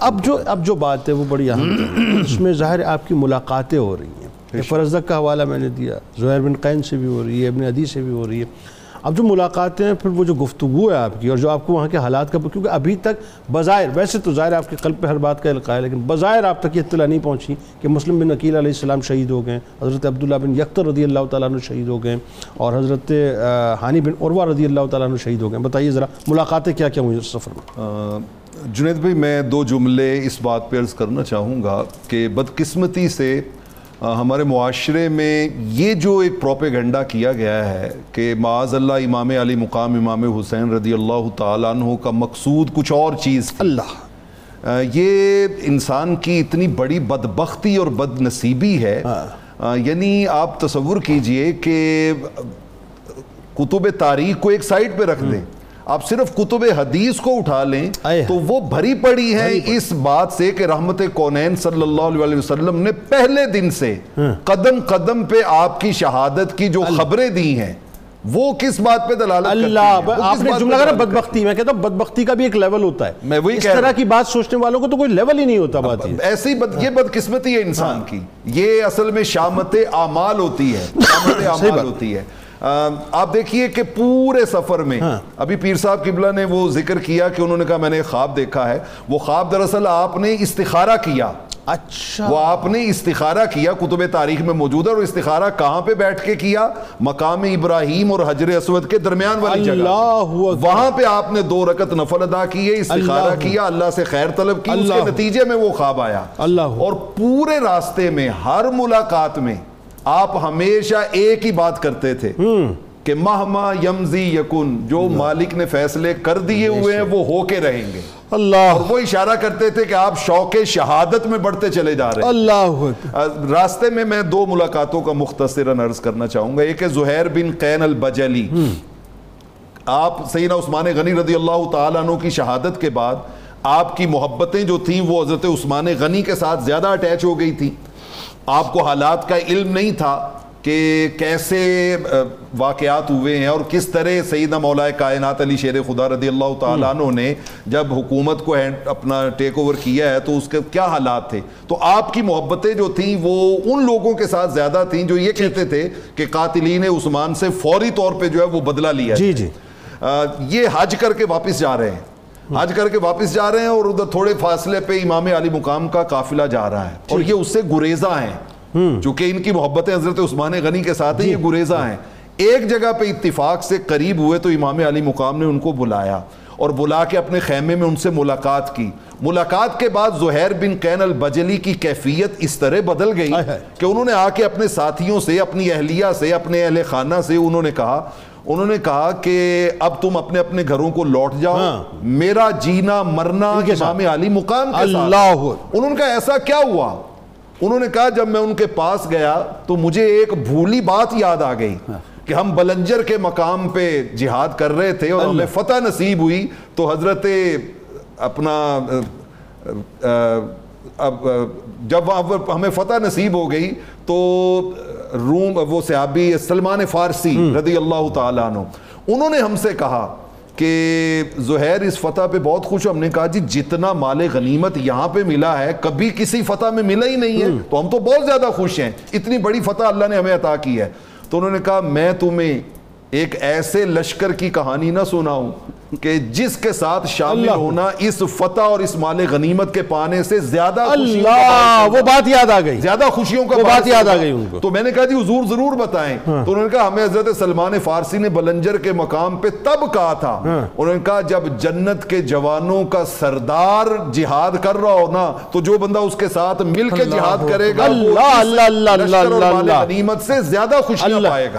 اب جو اب جو بات ہے وہ بڑی اہم ہے۔ اس میں ظاہر آپ کی ملاقاتیں ہو رہی ہیں۔ فرزدق کا حوالہ میں نے دیا زہر بن قین سے بھی ہو رہی ہے ابن عدی سے بھی ہو رہی ہے۔ اب جو ملاقاتیں ہیں پھر وہ جو گفتگو ہے آپ کی اور جو آپ کو وہاں کے حالات کا کیونکہ ابھی تک بظاہر ویسے تو ظاہر آپ کے قلب پہ ہر بات کا القاع ہے لیکن بظاہر آپ تک یہ اطلاع نہیں پہنچی کہ مسلم بن عقیل علیہ السلام شہید ہو گئے حضرت عبداللہ بن یکتر رضی اللہ تعالیٰ عنہ شہید ہو گئے اور حضرت حانی بن عروہ رضی اللہ تعالیٰ عنہ شہید ہو گئے بتائیے ذرا ملاقاتیں کیا کیا ہوئی اس سفر میں؟ جنید بھائی میں دو جملے اس بات پہ عرض کرنا چاہوں گا کہ بدقسمتی سے ہمارے معاشرے میں یہ جو ایک پروپیگنڈا کیا گیا ہے کہ معاذ اللہ امام علی مقام امام حسین رضی اللہ تعالیٰ عنہ کا مقصود کچھ اور چیز اللہ۔ یہ انسان کی اتنی بڑی بدبختی اور بد نصیبی ہے یعنی آپ تصور کیجیے کہ کتب تاریخ کو ایک سائٹ پہ رکھ دیں۔ آپ صرف کتب حدیث کو اٹھا لیں تو وہ بھری پڑی ہے اس بات سے کہ رحمت کونین صلی اللہ علیہ وسلم نے پہلے دن سے ہاں۔ قدم قدم پہ آپ کی شہادت کی جو خبریں دی ہیں وہ کس بات پہ دلالت کرتی اللہ۔ آپ نے جملہ کہا بدبختی میں کہتا ہوں بدبختی کا بھی ایک لیول ہوتا ہے۔ میں وہی اس طرح کی بات سوچنے والوں کو تو کوئی لیول ہی نہیں ہوتا بات ایسی یہ بدقسمتی ہے انسان ہاں۔ کی۔ یہ اصل میں شامت اعمال ہوتی ہے شامت اعمال ہوتی ہے۔ آپ دیکھیے کہ پورے سفر میں ہاں۔ ابھی پیر صاحب قبلہ نے وہ ذکر کیا کہ انہوں نے کہا میں نے خواب دیکھا ہے وہ خواب دراصل آپ نے استخارہ کیا۔ اچھا۔ وہ آپ نے استخارہ کیا کتب تاریخ میں موجود ہے اور استخارہ کہاں پہ بیٹھ کے کیا؟ مقام ابراہیم اور حجر اسود کے درمیان والی جگہ وہاں پہ آپ نے دو رکت نفل ادا کیے استخارہ کیا اللہ سے خیر طلب کی اس کے نتیجے میں وہ خواب آیا۔ اور پورے راستے میں ہر ملاقات میں آپ ہمیشہ ایک ہی بات کرتے تھے کہ مہما یمزی یکن جو مالک نے فیصلے کر دیے ہوئے ہیں وہ ہو کے رہیں گے۔ اللہ۔ اور وہ اشارہ کرتے تھے کہ آپ شوق شہادت میں بڑھتے چلے جا رہے ہیں۔ اللہ۔ راستے میں میں دو ملاقاتوں کا مختصر عرض کرنا چاہوں گا۔ ایک ہے زہیر بن قین البجلی۔ آپ سیدنا عثمان غنی رضی اللہ تعالیٰ عنہ کی شہادت کے بعد آپ کی محبتیں جو تھیں وہ حضرت عثمان غنی کے ساتھ زیادہ اٹیچ ہو گئی تھیں۔ آپ کو حالات کا علم نہیں تھا کہ کیسے واقعات ہوئے ہیں اور کس طرح سیدہ مولا کائنات علی شیر خدا رضی اللہ تعالیٰ عنہ نے جب حکومت کو اپنا ٹیک اوور کیا ہے تو اس کے کیا حالات تھے؟ تو آپ کی محبتیں جو تھیں وہ ان لوگوں کے ساتھ زیادہ تھیں جو یہ کہتے تھے کہ قاتلین عثمان سے فوری طور پہ جو ہے وہ بدلہ لیا جی جی. یہ حج کر کے واپس جا رہے ہیں۔ حج کر کے واپس جا رہے ہیں اور ادھر تھوڑے فاصلے پہ امام علی مقام کا قافلہ جا رہا ہے اور یہ اس سے گریزہ ہیں۔ چونکہ ان کی محبتیں حضرت عثمان غنی کے ساتھ ہیں یہ گریزہ ہیں۔ ایک جگہ پہ اتفاق سے قریب ہوئے تو امام علی مقام نے ان کو بلایا۔ اور بلا کے اپنے خیمے میں ان سے ملاقات کی۔ ملاقات کے بعد زہیر بن قین البجلی کی کیفیت اس طرح بدل گئی کہ انہوں نے آ کے اپنے ساتھیوں سے اپنی اہلیہ سے اپنے اہل خانہ سے انہوں نے کہا انہوں نے کہا کہ اب تم اپنے اپنے گھروں کو لوٹ جاؤ۔ ہاں۔ میرا جینا مرنا امام علی مقام کے ساتھ۔ انہوں نے کہا ایسا کیا ہوا؟ انہوں نے کہا جب میں ان کے پاس گیا تو مجھے ایک بھولی بات یاد آ گئی۔ ہاں۔ کہ ہم بلنجر کے مقام پہ جہاد کر رہے تھے اور ہمیں فتح نصیب ہوئی تو حضرت اپنا اب جب ہمیں فتح نصیب ہو گئی تو روم وہ صحابی سلمان فارسی رضی اللہ تعالیٰ عنہ انہوں نے ہم سے کہا کہ زہیر اس فتح پہ بہت خوش ہم نے کہا جی جتنا مال غنیمت یہاں پہ ملا ہے کبھی کسی فتح میں ملا ہی نہیں ہے۔ تو ہم تو بہت زیادہ خوش ہیں۔ اتنی بڑی فتح اللہ نے ہمیں عطا کی ہے۔ تو انہوں نے کہا میں تمہیں ایک ایسے لشکر کی کہانی نہ سناؤں کہ جس کے ساتھ شامل ہونا اس فتح اور اس مال غنیمت کے پانے سے زیادہ اللہ وہ بات یاد آ گئی۔ زیادہ خوشیوں کا بات یاد آ گئی ان کو۔ تو میں نے کہا جی حضور ضرور بتائیں۔ ہاں۔ تو انہوں نے کہا ہمیں حضرت سلمان فارسی نے بلنجر کے مقام پہ تب کہا تھا۔ ہاں۔ انہوں نے کہا جب جنت کے جوانوں کا سردار جہاد کر رہا ہو نا تو جو بندہ اس کے ساتھ مل کے جہاد کرے گا اللہ اللہ اللہ غنیمت سے زیادہ خوشیاں پائے گا۔